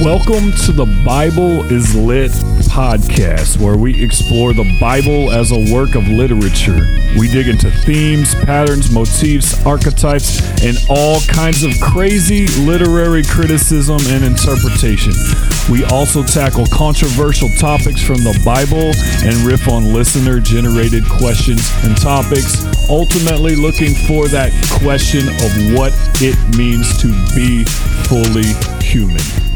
Welcome to the Bible is Lit podcast, where we explore the Bible as a work of literature. We dig into themes, patterns, motifs, archetypes, and all kinds of crazy literary criticism and interpretation. We also tackle controversial topics from the Bible and riff on listener generated questions and topics, ultimately looking for that question of what it means to be fully human.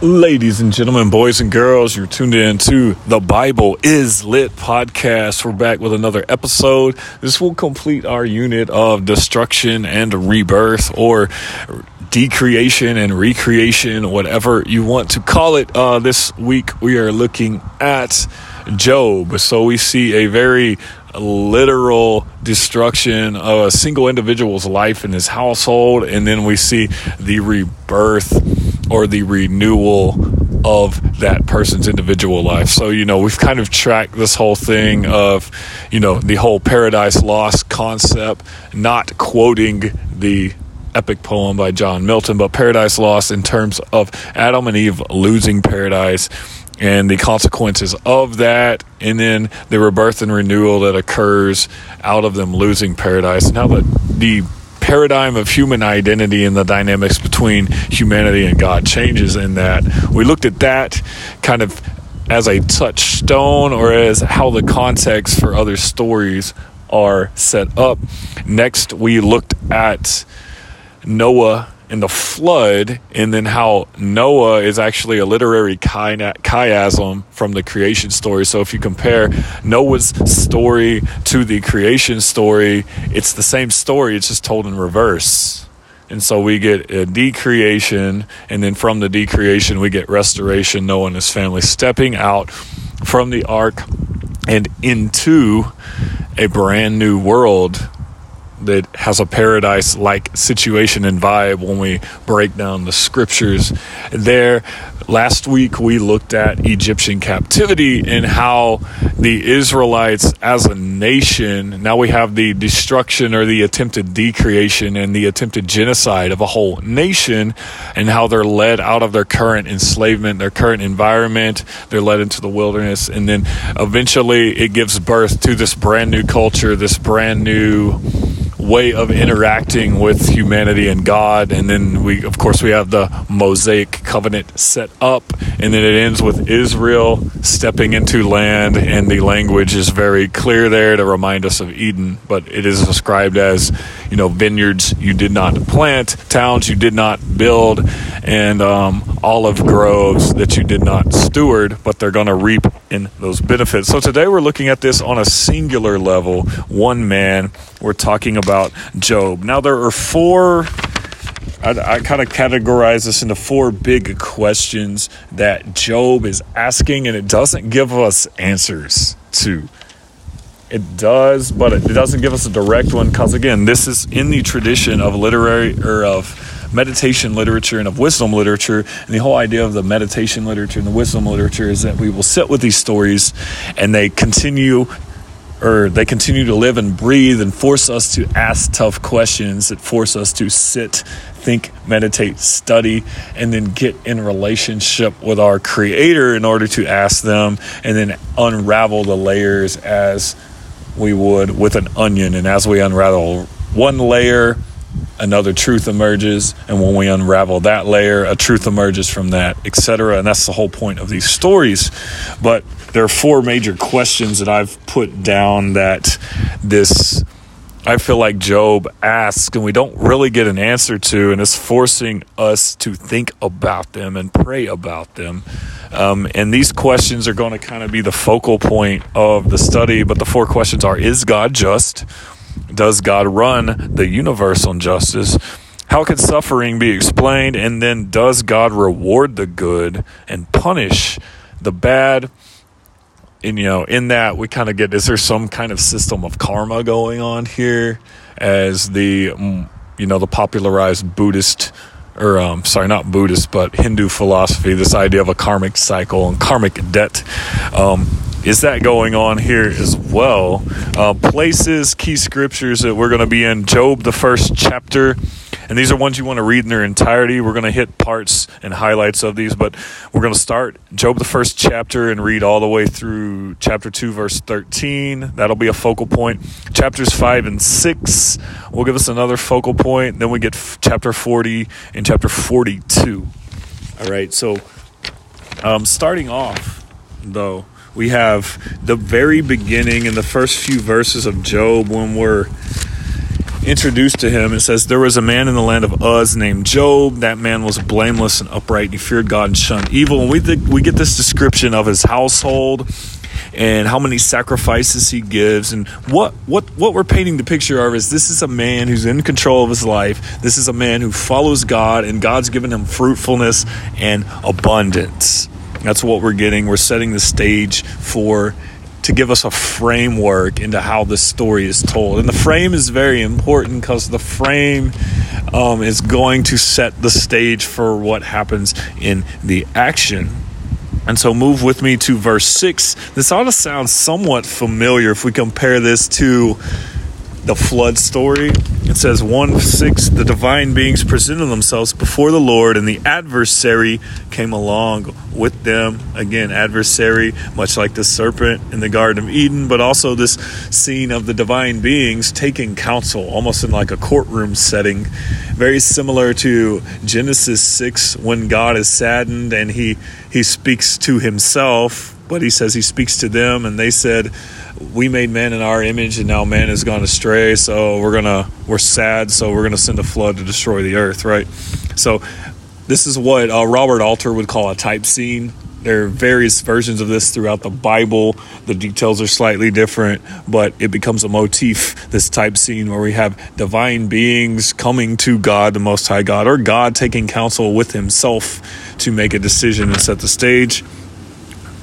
Ladies and gentlemen, boys and girls, you're tuned in to the Bible is Lit podcast. We're back with another episode. This will complete our unit of destruction and rebirth or decreation and recreation, whatever you want to call it. Uh, this week we are looking at Job. So we see a very literal destruction of a single individual's life in his household, and then we see the rebirth or the renewal of that person's individual life. So, you know, we've kind of tracked this whole thing of, you know, the whole paradise lost concept, not quoting the epic poem by John Milton, but paradise lost in terms of Adam and Eve losing paradise and the consequences of that, and then the rebirth and renewal that occurs out of them losing paradise, and how the, the paradigm of human identity and the dynamics between humanity and God changes in that. We looked at that kind of as a touchstone or as how the context for other stories are set up. Next, we looked at Noah and the flood, and then how Noah is actually a literary chiasm from the creation story. So if you compare Noah's story to the creation story, it's the same story, it's just told in reverse. And so we get a decreation, and then from the decreation, we get restoration. Noah and his family stepping out from the ark and into a brand new world that has a paradise like situation and vibe when we break down the scriptures. There last week we looked at Egyptian captivity and how the Israelites as a nation now we have the destruction or the attempted decreation and the attempted genocide of a whole nation and how they're led out of their current enslavement their current environment. They're led into the wilderness and then eventually it gives birth to this brand new culture this brand new way of interacting with humanity and God. And then we, of course, we have the Mosaic covenant set up, and then it ends with Israel stepping into land, and the language is very clear there to remind us of Eden, but it is described as, you know, vineyards you did not plant, towns you did not build, and um, olive groves that you did not steward, but they're going to reap in those benefits. So today we're looking at this on a singular level, one man. We're talking about Job. Now there are four I, I kind of categorize this into four big questions that Job is asking, and it doesn't give us answers to. It does, but it doesn't give us a direct one because, again, this is in the tradition of literary or of meditation literature and of wisdom literature. And the whole idea of the meditation literature and the wisdom literature is that we will sit with these stories and they continue or they continue to live and breathe and force us to ask tough questions that force us to sit, think, meditate, study, and then get in relationship with our creator in order to ask them and then unravel the layers as we would with an onion. And as we unravel one layer, another truth emerges. And when we unravel that layer a truth emerges from that etc and that's the whole point of these stories. But there are four major questions that I've put down that this I feel like Job asks and we don't really get an answer to, and it's forcing us to think about them and pray about them. Um, and these questions are going to kind of be the focal point of the study. But the four questions are Is God just? Does God run the universe on justice? How can suffering be explained? And then, does God reward the good and punish the bad? And you know in that we kind of get is there some kind of system of karma going on here as the mm, you know the popularized buddhist or um, sorry not buddhist but hindu philosophy this idea of a karmic cycle and karmic debt um, is that going on here as well? Uh, places, key scriptures that we're going to be in Job, the first chapter. And these are ones you want to read in their entirety. We're going to hit parts and highlights of these, but we're going to start Job, the first chapter, and read all the way through chapter 2, verse 13. That'll be a focal point. Chapters 5 and 6 will give us another focal point. Then we get f- chapter 40 and chapter 42. All right, so um, starting off, though, we have the very beginning in the first few verses of Job when we're introduced to him. It says, There was a man in the land of Uz named Job. That man was blameless and upright. And he feared God and shunned evil. And we, th- we get this description of his household and how many sacrifices he gives and what what what we're painting the picture of is this is a man who's in control of his life this is a man who follows god and god's given him fruitfulness and abundance that's what we're getting we're setting the stage for to give us a framework into how this story is told. And the frame is very important because the frame um, is going to set the stage for what happens in the action. And so, move with me to verse 6. This ought to sound somewhat familiar if we compare this to the flood story. It says, 1 6, the divine beings presented themselves before the Lord, and the adversary came along with them. Again, adversary, much like the serpent in the Garden of Eden, but also this scene of the divine beings taking counsel, almost in like a courtroom setting. Very similar to Genesis 6, when God is saddened and he, he speaks to himself, but he says he speaks to them, and they said, we made man in our image and now man has gone astray. So we're gonna we're sad so we're gonna send a flood to destroy the earth right? So this is what uh, robert alter would call a type scene. There are various versions of this throughout the bible. The details are slightly different but it becomes a motif this type scene where we have divine beings coming to god the most high god or god taking counsel with himself to make a decision and set the stage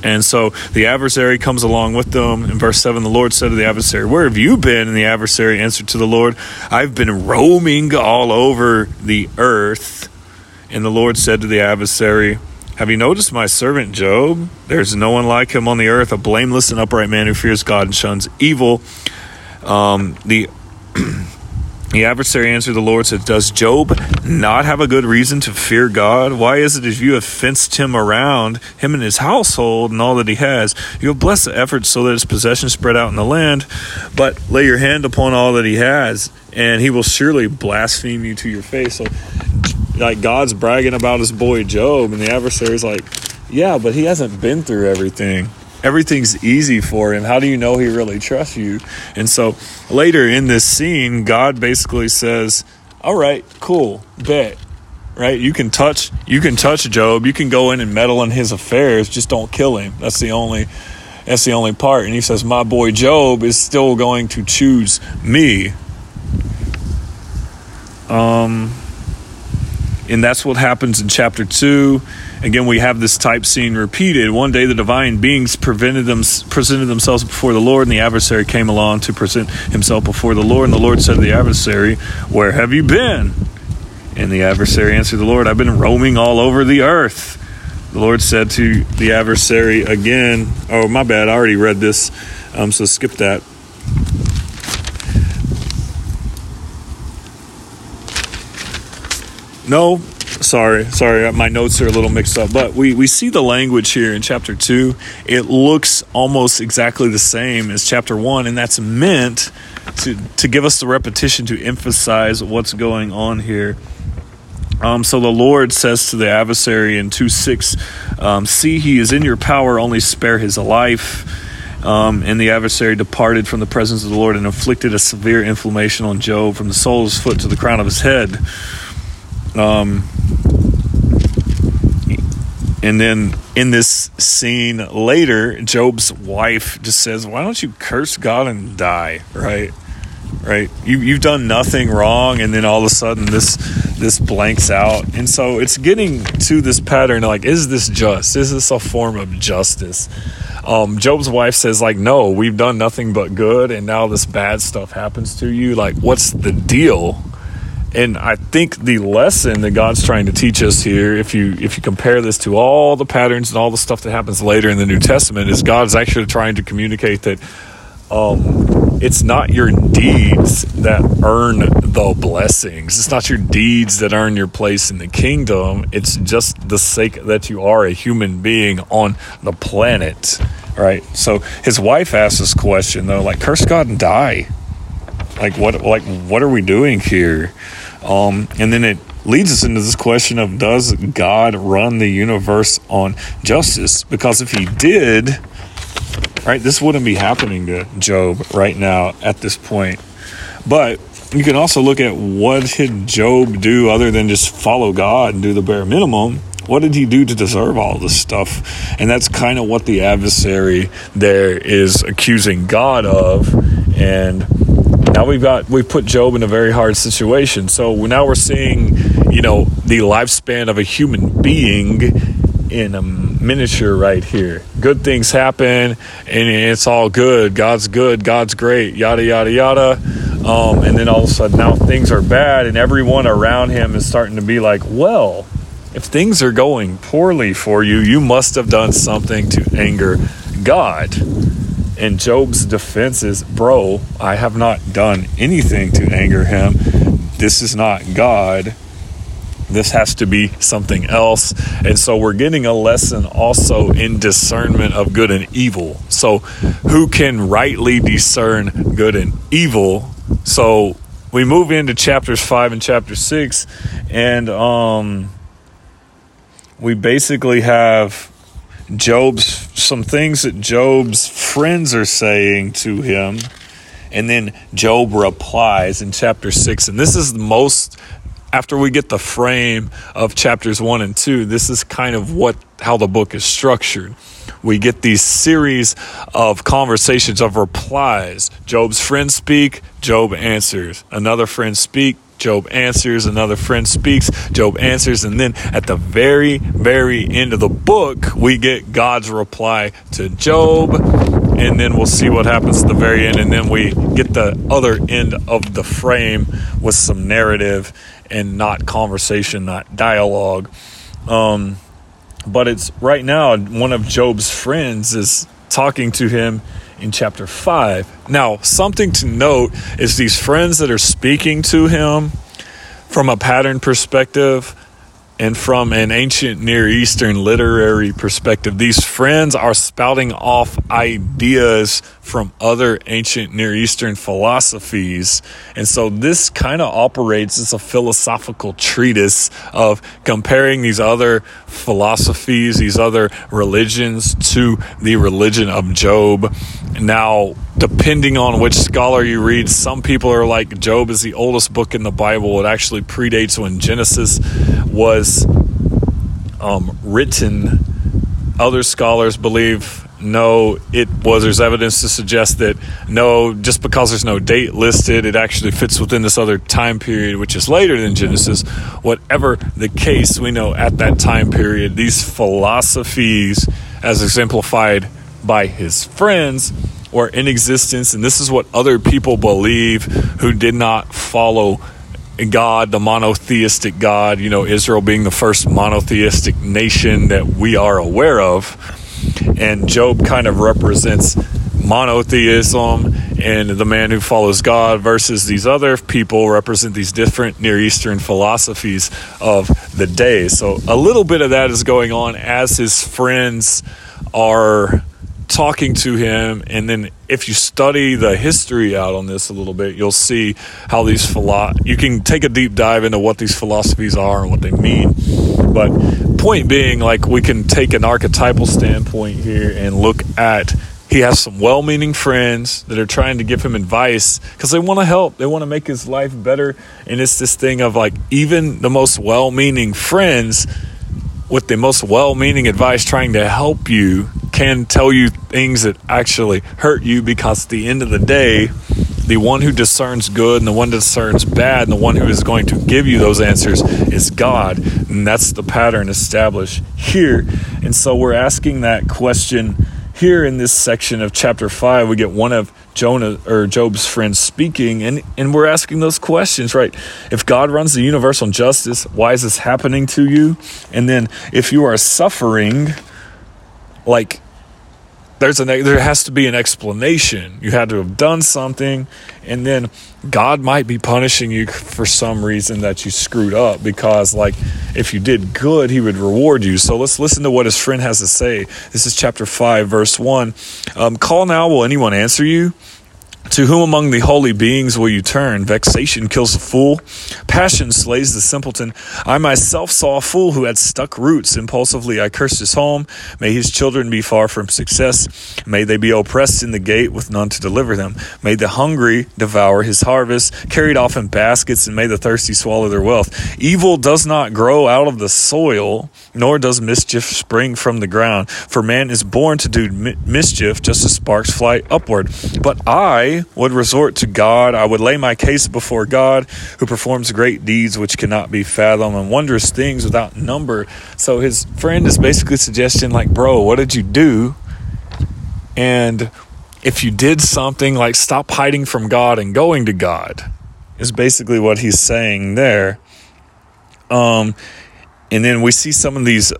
and so the adversary comes along with them. In verse 7, the Lord said to the adversary, Where have you been? And the adversary answered to the Lord, I've been roaming all over the earth. And the Lord said to the adversary, Have you noticed my servant Job? There's no one like him on the earth, a blameless and upright man who fears God and shuns evil. Um, the The adversary answered the Lord, said, Does Job not have a good reason to fear God? Why is it if you have fenced him around, him and his household, and all that he has? You have blessed the efforts so that his possessions spread out in the land, but lay your hand upon all that he has, and he will surely blaspheme you to your face. So, like, God's bragging about his boy Job, and the adversary's like, Yeah, but he hasn't been through everything everything's easy for him. How do you know he really trusts you? And so later in this scene, God basically says, "All right, cool, bet." Right? You can touch you can touch Job. You can go in and meddle in his affairs, just don't kill him. That's the only that's the only part. And he says, "My boy Job is still going to choose me." Um and that's what happens in chapter 2 again we have this type scene repeated. One day the divine beings them, presented themselves before the lord and the adversary came along to present himself before the lord. And the lord said to the adversary where have you been? And the adversary answered the lord i've been roaming all over the earth. The lord said to the adversary again oh my bad i already read this um, so skip that. No sorry sorry my notes are a little mixed up but we, we see the language here in chapter 2 it looks almost exactly the same as chapter 1 and that's meant to to give us the repetition to emphasize what's going on here um, so the Lord says to the adversary in 2 6, um, See, he is in your power, only spare his life. Um, and the adversary departed from the presence of the Lord and inflicted a severe inflammation on Job from the sole of his foot to the crown of his head. Um, and then in this scene later, Job's wife just says, Why don't you curse God and die? Right? Right? You, you've done nothing wrong, and then all of a sudden this this blanks out. And so it's getting to this pattern like, is this just? Is this a form of justice? Um, Job's wife says, like, no, we've done nothing but good, and now this bad stuff happens to you. Like, what's the deal? And I think the lesson that God's trying to teach us here, if you if you compare this to all the patterns and all the stuff that happens later in the New Testament, is God's actually trying to communicate that um, it's not your deeds that earn the blessings. It's not your deeds that earn your place in the kingdom. It's just the sake that you are a human being on the planet, right? So his wife asked this question though, like, curse God and die. Like what? Like what are we doing here? Um, and then it leads us into this question of does God run the universe on justice? Because if he did, right, this wouldn't be happening to Job right now at this point. But you can also look at what did Job do other than just follow God and do the bare minimum. What did he do to deserve all this stuff? And that's kind of what the adversary there is accusing God of. And now we've got we put Job in a very hard situation. So now we're seeing, you know, the lifespan of a human being in a miniature right here. Good things happen, and it's all good. God's good. God's great. Yada yada yada. Um, and then all of a sudden now things are bad, and everyone around him is starting to be like, well. If things are going poorly for you, you must have done something to anger God. And Job's defense is, Bro, I have not done anything to anger him. This is not God. This has to be something else. And so we're getting a lesson also in discernment of good and evil. So, who can rightly discern good and evil? So, we move into chapters 5 and chapter 6, and um, we basically have Job's some things that Job's friends are saying to him, and then Job replies in chapter six. And this is the most after we get the frame of chapters one and two, this is kind of what how the book is structured. We get these series of conversations of replies. Job's friends speak, Job answers. Another friend speak, Job answers, another friend speaks, Job answers, and then at the very, very end of the book, we get God's reply to Job, and then we'll see what happens at the very end, and then we get the other end of the frame with some narrative and not conversation, not dialogue. Um, but it's right now, one of Job's friends is talking to him in chapter 5. Now, something to note is these friends that are speaking to him from a pattern perspective and from an ancient Near Eastern literary perspective, these friends are spouting off ideas from other ancient Near Eastern philosophies. And so this kind of operates as a philosophical treatise of comparing these other philosophies, these other religions to the religion of Job. Now, depending on which scholar you read, some people are like Job is the oldest book in the Bible. It actually predates when Genesis was um, written. Other scholars believe no, it was. There's evidence to suggest that no, just because there's no date listed, it actually fits within this other time period, which is later than Genesis. Whatever the case, we know at that time period, these philosophies, as exemplified by his friends, were in existence. And this is what other people believe who did not follow God, the monotheistic God, you know, Israel being the first monotheistic nation that we are aware of. And Job kind of represents monotheism and the man who follows God versus these other people represent these different Near Eastern philosophies of the day. So a little bit of that is going on as his friends are talking to him and then if you study the history out on this a little bit you'll see how these philo- you can take a deep dive into what these philosophies are and what they mean. But point being like we can take an archetypal standpoint here and look at he has some well-meaning friends that are trying to give him advice because they want to help. They want to make his life better. And it's this thing of like even the most well-meaning friends with the most well-meaning advice trying to help you can tell you things that actually hurt you because at the end of the day, the one who discerns good and the one that discerns bad and the one who is going to give you those answers is God. And that's the pattern established here. And so we're asking that question here in this section of chapter 5 we get one of jonah or job's friends speaking and and we're asking those questions right? If god runs the universal justice why is this happening to you? And then if you are suffering like there's an there has to be an explanation. You had to have done something, and then God might be punishing you for some reason that you screwed up. Because like if you did good, He would reward you. So let's listen to what his friend has to say. This is chapter five, verse one. Um, Call now, will anyone answer you? To whom among the holy beings will you turn? Vexation kills the fool, passion slays the simpleton. I myself saw a fool who had stuck roots. Impulsively I cursed his home. May his children be far from success. May they be oppressed in the gate with none to deliver them. May the hungry devour his harvest, carried off in baskets, and may the thirsty swallow their wealth. Evil does not grow out of the soil, nor does mischief spring from the ground. For man is born to do mischief, just as sparks fly upward. But I, would resort to God. I would lay my case before God, who performs great deeds which cannot be fathomed and wondrous things without number. So his friend is basically suggesting, like, bro, what did you do? And if you did something, like, stop hiding from God and going to God, is basically what he's saying there. Um, and then we see some of these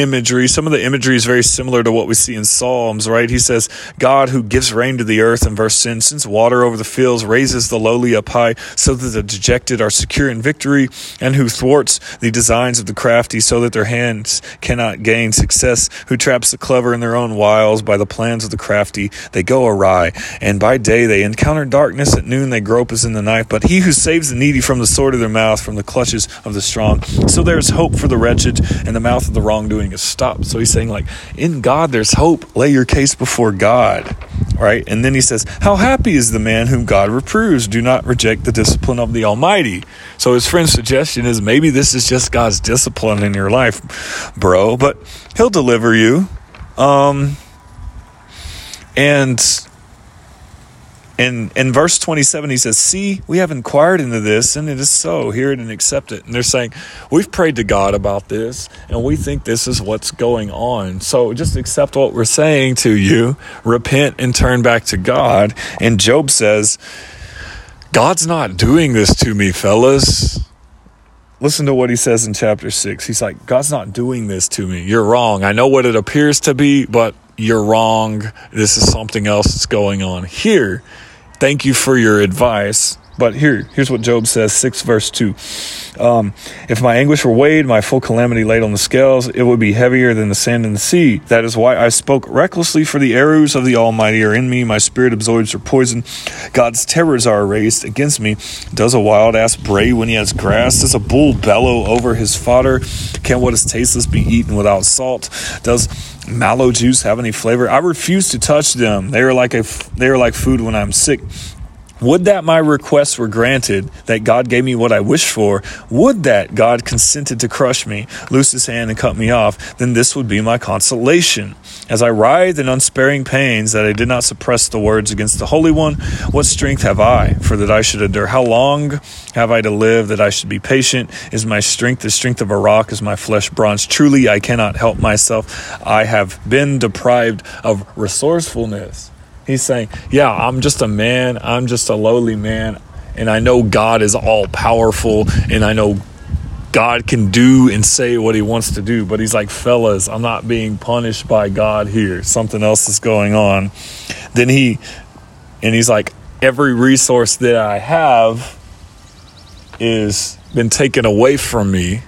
imagery. Some of the imagery is very similar to what we see in Psalms, right? He says, God who gives rain to the earth in verse 10, sends water over the fields, raises the lowly up high, so that the dejected are secure in victory, and who thwarts the designs of the crafty, so that their hands cannot gain success, who traps the clever in their own wiles by the plans of the crafty. They go awry, and by day they encounter darkness, at noon they grope as in the night. But he who saves the needy from the sword of their mouth, from the clutches of the strong. So there is hope for the wretched, and the mouth of the wrongdoing doing is stop. So he's saying, like, in God there's hope. Lay your case before God. Right? And then he says, How happy is the man whom God reproves? Do not reject the discipline of the Almighty. So his friend's suggestion is maybe this is just God's discipline in your life, bro, but he'll deliver you. Um, and in in verse 27 he says see we have inquired into this and it is so hear it and accept it and they're saying we've prayed to god about this and we think this is what's going on so just accept what we're saying to you repent and turn back to god and job says god's not doing this to me fellas Listen to what he says in chapter 6. He's like, God's not doing this to me. You're wrong. I know what it appears to be, but you're wrong. This is something else that's going on here. Thank you for your advice. But here, here's what Job says, 6 verse 2. Um, if my anguish were weighed, my full calamity laid on the scales, it would be heavier than the sand in the sea. That is why I spoke recklessly, for the arrows of the Almighty are in me. My spirit absorbs their poison. God's terrors are raised against me. Does a wild ass bray when he has grass? Does a bull bellow over his fodder? Can what is tasteless be eaten without salt? Does mallow juice have any flavor? I refuse to touch them. They are like a they are like food when I'm sick. Would that my requests were granted, that God gave me what I wished for, would that God consented to crush me, loose his hand and cut me off, then this would be my consolation. As I writhe in unsparing pains that I did not suppress the words against the Holy One, what strength have I for that I should endure? How long have I to live that I should be patient? Is my strength the strength of a rock? Is my flesh bronze? Truly, I cannot help myself. I have been deprived of resourcefulness. He's saying, Yeah, I'm just a man. I'm just a lowly man. And I know God is all powerful. And I know God can do and say what he wants to do. But he's like, Fellas, I'm not being punished by God here. Something else is going on. Then he, and he's like, Every resource that I have is been taken away from me.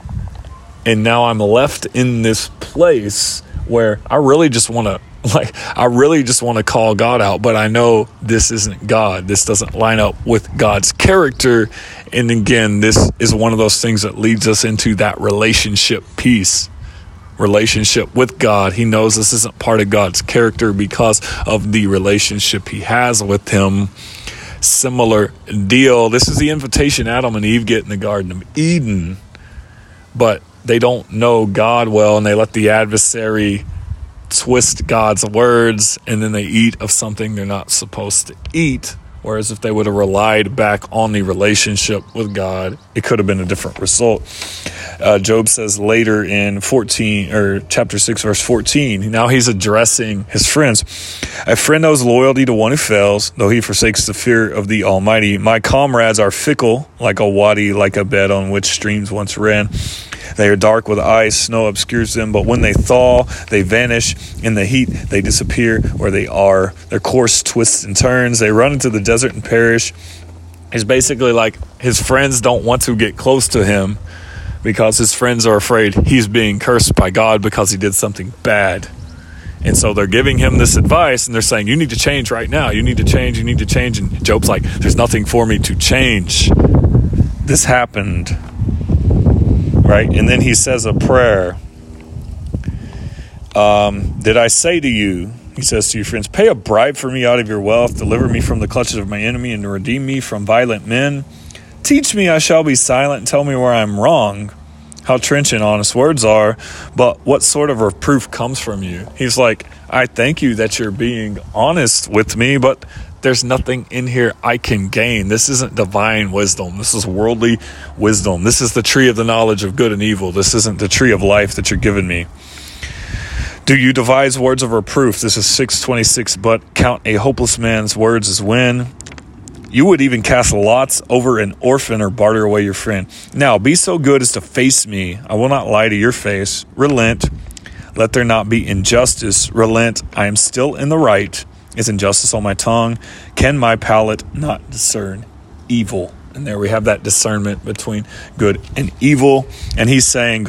And now I'm left in this place where I really just want to like I really just want to call God out, but I know this isn't God. This doesn't line up with God's character. And again, this is one of those things that leads us into that relationship piece. Relationship with God. He knows this isn't part of God's character because of the relationship he has with him. Similar deal. This is the invitation Adam and Eve get in the Garden of Eden, but they don't know God well and they let the adversary twist God's words and then they eat of something they're not supposed to eat. Whereas if they would have relied back on the relationship with God, it could have been a different result. Uh, Job says later in 14 or chapter 6, verse 14, now he's addressing his friends. A friend owes loyalty to one who fails, though he forsakes the fear of the Almighty. My comrades are fickle, like a wadi, like a bed on which streams once ran. They are dark with ice, snow obscures them, but when they thaw, they vanish. In the heat, they disappear where they are. Their course twists and turns. They run into the desert and perish. He's basically like his friends don't want to get close to him because his friends are afraid he's being cursed by God because he did something bad. And so they're giving him this advice and they're saying, You need to change right now. You need to change. You need to change. And Job's like, There's nothing for me to change. This happened right? And then he says a prayer. Um, did I say to you, he says to your friends, pay a bribe for me out of your wealth, deliver me from the clutches of my enemy, and redeem me from violent men? Teach me, I shall be silent, tell me where I'm wrong. How trenchant honest words are, but what sort of reproof comes from you? He's like, I thank you that you're being honest with me, but there's nothing in here I can gain. This isn't divine wisdom. This is worldly wisdom. This is the tree of the knowledge of good and evil. This isn't the tree of life that you're giving me. Do you devise words of reproof? This is 626, but count a hopeless man's words as win. You would even cast lots over an orphan or barter away your friend. Now, be so good as to face me. I will not lie to your face. Relent. Let there not be injustice. Relent. I am still in the right. Is injustice on my tongue? Can my palate not discern evil? And there we have that discernment between good and evil. And he's saying,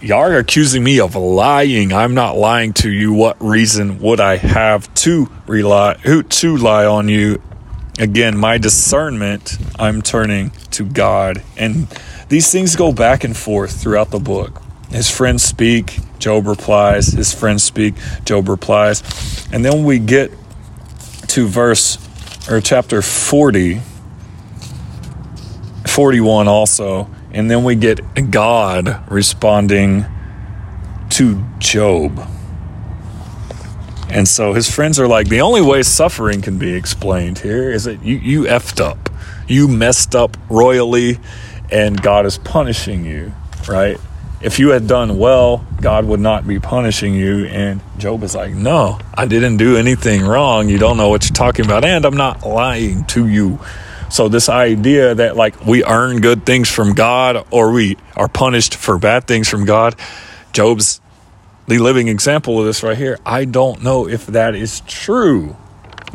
Y'all are accusing me of lying. I'm not lying to you. What reason would I have to rely who to lie on you? Again, my discernment, I'm turning to God. And these things go back and forth throughout the book. His friends speak, Job replies. His friends speak, Job replies. And then we get to verse or chapter 40, 41 also. And then we get God responding to Job. And so his friends are like, the only way suffering can be explained here is that you, you effed up. You messed up royally, and God is punishing you, right? If you had done well, God would not be punishing you. And Job is like, No, I didn't do anything wrong. You don't know what you're talking about. And I'm not lying to you. So, this idea that like we earn good things from God or we are punished for bad things from God, Job's the living example of this right here. I don't know if that is true,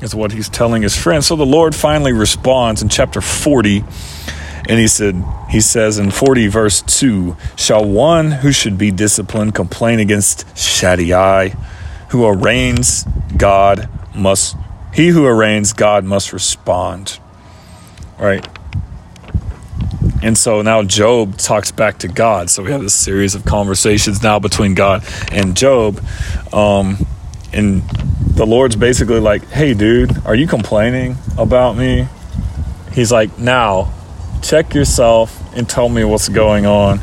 is what he's telling his friends. So, the Lord finally responds in chapter 40 and he said, he says in 40 verse 2, shall one who should be disciplined complain against Shaddai, who arraigns God must, he who arraigns God must respond. Right? And so now Job talks back to God. So we have this series of conversations now between God and Job. Um, and the Lord's basically like, hey, dude, are you complaining about me? He's like, now check yourself and tell me what's going on.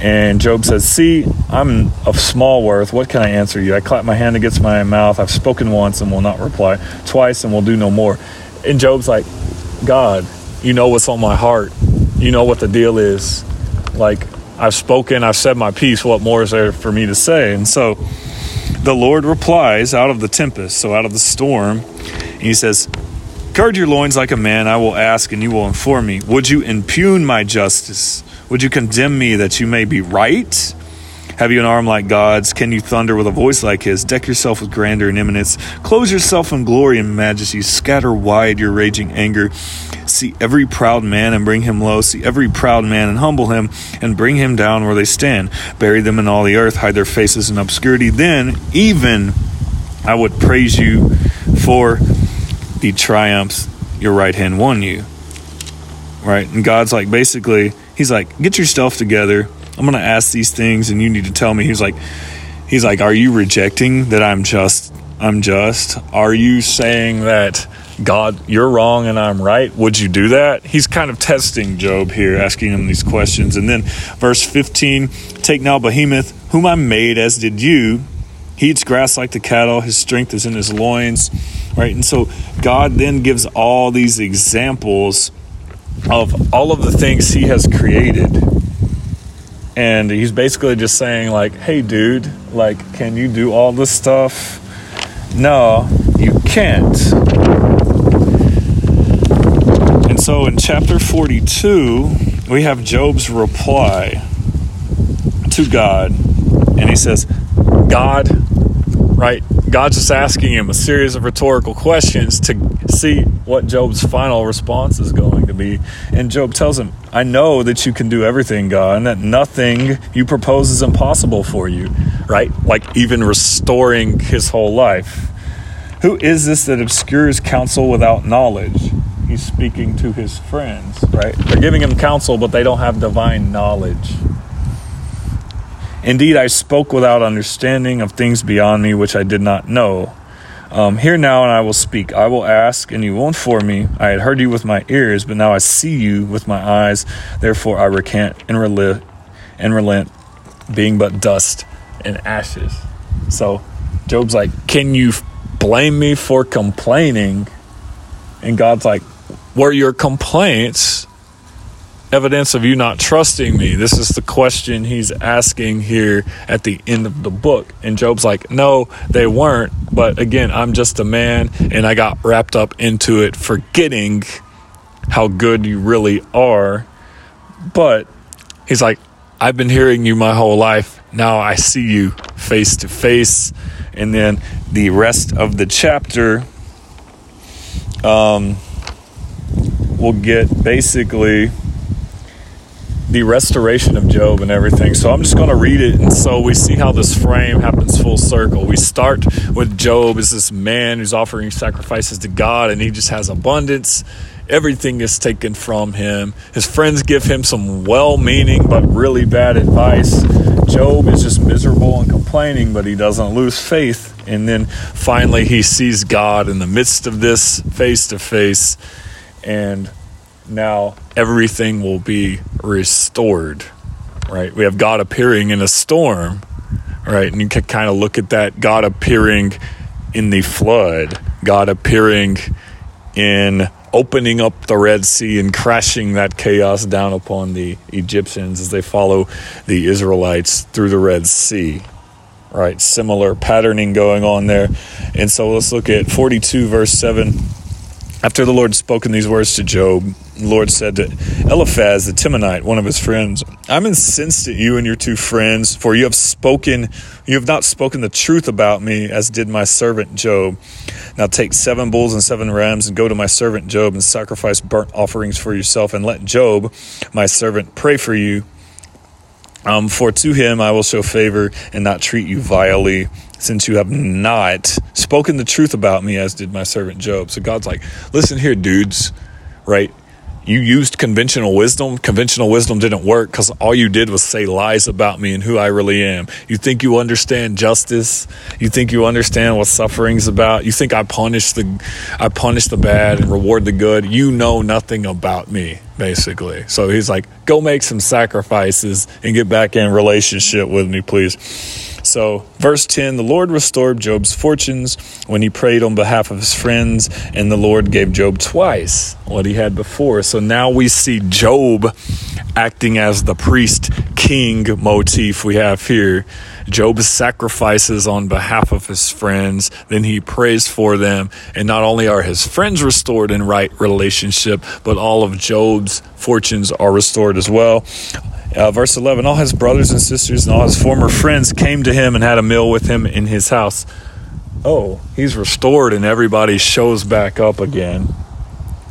And Job says, See, I'm of small worth. What can I answer you? I clap my hand against my mouth. I've spoken once and will not reply, twice and will do no more. And Job's like, God, you know what's on my heart. You know what the deal is. Like, I've spoken, I've said my piece. What more is there for me to say? And so the Lord replies out of the tempest, so out of the storm, and he says, Gird your loins like a man, I will ask, and you will inform me. Would you impugn my justice? Would you condemn me that you may be right? Have you an arm like God's? Can you thunder with a voice like his? Deck yourself with grandeur and eminence. Close yourself in glory and majesty. Scatter wide your raging anger. See every proud man and bring him low. See every proud man and humble him and bring him down where they stand. Bury them in all the earth. Hide their faces in obscurity. Then even I would praise you for the triumphs your right hand won you. Right? And God's like, basically, He's like, get your stuff together. I'm going to ask these things and you need to tell me. He's like, He's like, are you rejecting that I'm just? I'm just. Are you saying that God, you're wrong and I'm right? Would you do that? He's kind of testing Job here, asking him these questions. And then verse 15 Take now Behemoth, whom I made, as did you. He eats grass like the cattle, his strength is in his loins. Right? And so God then gives all these examples of all of the things He has created. And he's basically just saying, like, hey, dude, like, can you do all this stuff? No, you can't. And so in chapter 42, we have Job's reply to God. And he says, God, right? God's just asking him a series of rhetorical questions to see what Job's final response is going to be. And Job tells him, I know that you can do everything, God, and that nothing you propose is impossible for you, right? Like even restoring his whole life. Who is this that obscures counsel without knowledge? He's speaking to his friends, right? They're giving him counsel, but they don't have divine knowledge. Indeed, I spoke without understanding of things beyond me which I did not know. Um, hear now, and I will speak. I will ask, and you will inform me. I had heard you with my ears, but now I see you with my eyes. Therefore, I recant and relent, and relent, being but dust and ashes. So, Job's like, "Can you blame me for complaining?" And God's like, "Were your complaints evidence of you not trusting me? This is the question he's asking here at the end of the book. And Job's like, No, they weren't. But again, I'm just a man and I got wrapped up into it, forgetting how good you really are. But he's like, I've been hearing you my whole life. Now I see you face to face. And then the rest of the chapter um, will get basically the restoration of Job and everything. So I'm just going to read it. And so we see how this frame happens full circle. We start with Job as this man who's offering sacrifices to God and he just has abundance. Everything is taken from him. His friends give him some well meaning but really bad advice. Job is just miserable and complaining, but he doesn't lose faith. And then finally, he sees God in the midst of this face to face. And now everything will be restored, right? We have God appearing in a storm, right? And you can kind of look at that God appearing in the flood, God appearing in opening up the Red Sea and crashing that chaos down upon the Egyptians as they follow the Israelites through the Red Sea. Right, similar patterning going on there. And so let's look at 42, verse 7. After the Lord spoken these words to Job, Lord said to Eliphaz the Temanite, one of his friends, I'm incensed at you and your two friends, for you have spoken, you have not spoken the truth about me, as did my servant Job. Now take seven bulls and seven rams, and go to my servant Job, and sacrifice burnt offerings for yourself, and let Job, my servant, pray for you. Um, for to him I will show favor and not treat you vilely since you have not spoken the truth about me as did my servant Job. So God's like, listen here, dudes, right? You used conventional wisdom. Conventional wisdom didn't work because all you did was say lies about me and who I really am. You think you understand justice. You think you understand what suffering's about. You think I punish the, I punish the bad and reward the good. You know nothing about me, basically. So he's like, go make some sacrifices and get back in relationship with me, please. So, verse 10 the Lord restored Job's fortunes when he prayed on behalf of his friends, and the Lord gave Job twice what he had before. So now we see Job acting as the priest king motif we have here. Job sacrifices on behalf of his friends, then he prays for them, and not only are his friends restored in right relationship, but all of Job's fortunes are restored as well. Uh, verse 11 All his brothers and sisters and all his former friends came to him and had a meal with him in his house. Oh, he's restored and everybody shows back up again.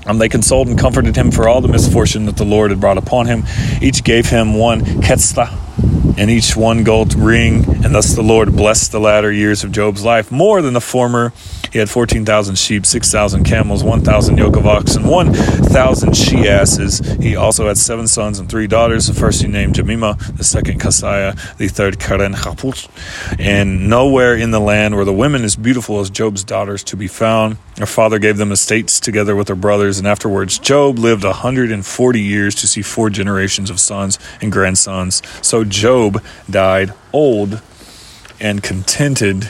Um, they consoled and comforted him for all the misfortune that the Lord had brought upon him. Each gave him one kesitah and each one gold ring. And thus the Lord blessed the latter years of Job's life more than the former. He had 14,000 sheep, 6,000 camels, 1,000 yoke of oxen, 1,000 she asses. He also had seven sons and three daughters. The first he named Jemima, the second Keziah, the third Keren-happuch. And nowhere in the land were the women as beautiful as Job's daughters to be found. Her father gave them estates together with their brothers, and afterwards Job lived a 140 years to see four generations of sons and grandsons. So Job died old and contented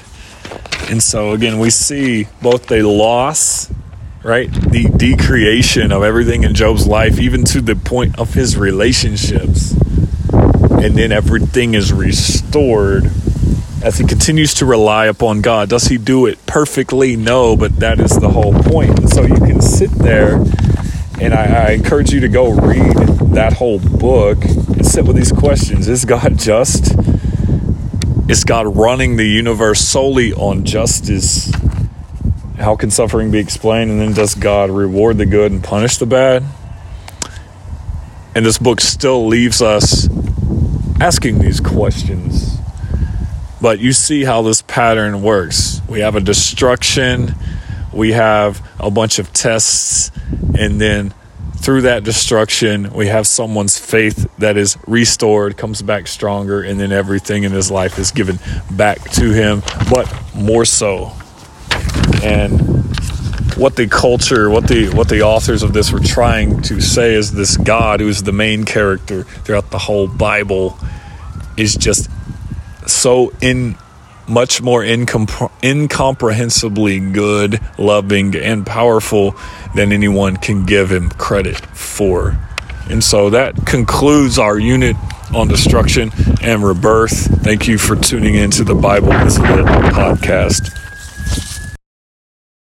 And so, again, we see both the loss, right? The decreation of everything in Job's life, even to the point of his relationships. And then everything is restored as he continues to rely upon God. Does he do it perfectly? No, but that is the whole point. And so you can sit there, and I, I encourage you to go read that whole book and sit with these questions Is God just? Is God running the universe solely on justice? How can suffering be explained? And then does God reward the good and punish the bad? And this book still leaves us asking these questions. But you see how this pattern works. We have a destruction, we have a bunch of tests, and then through that destruction, we have someone's faith that is restored, comes back stronger, and then everything in his life is given back to him, but more so. And what the culture, what the what the authors of this were trying to say is this God who is the main character throughout the whole Bible is just so in much more incompre- incomprehensibly good, loving, and powerful than anyone can give him credit for. And so that concludes our unit on destruction and rebirth. Thank you for tuning in to the Bible is Lit podcast.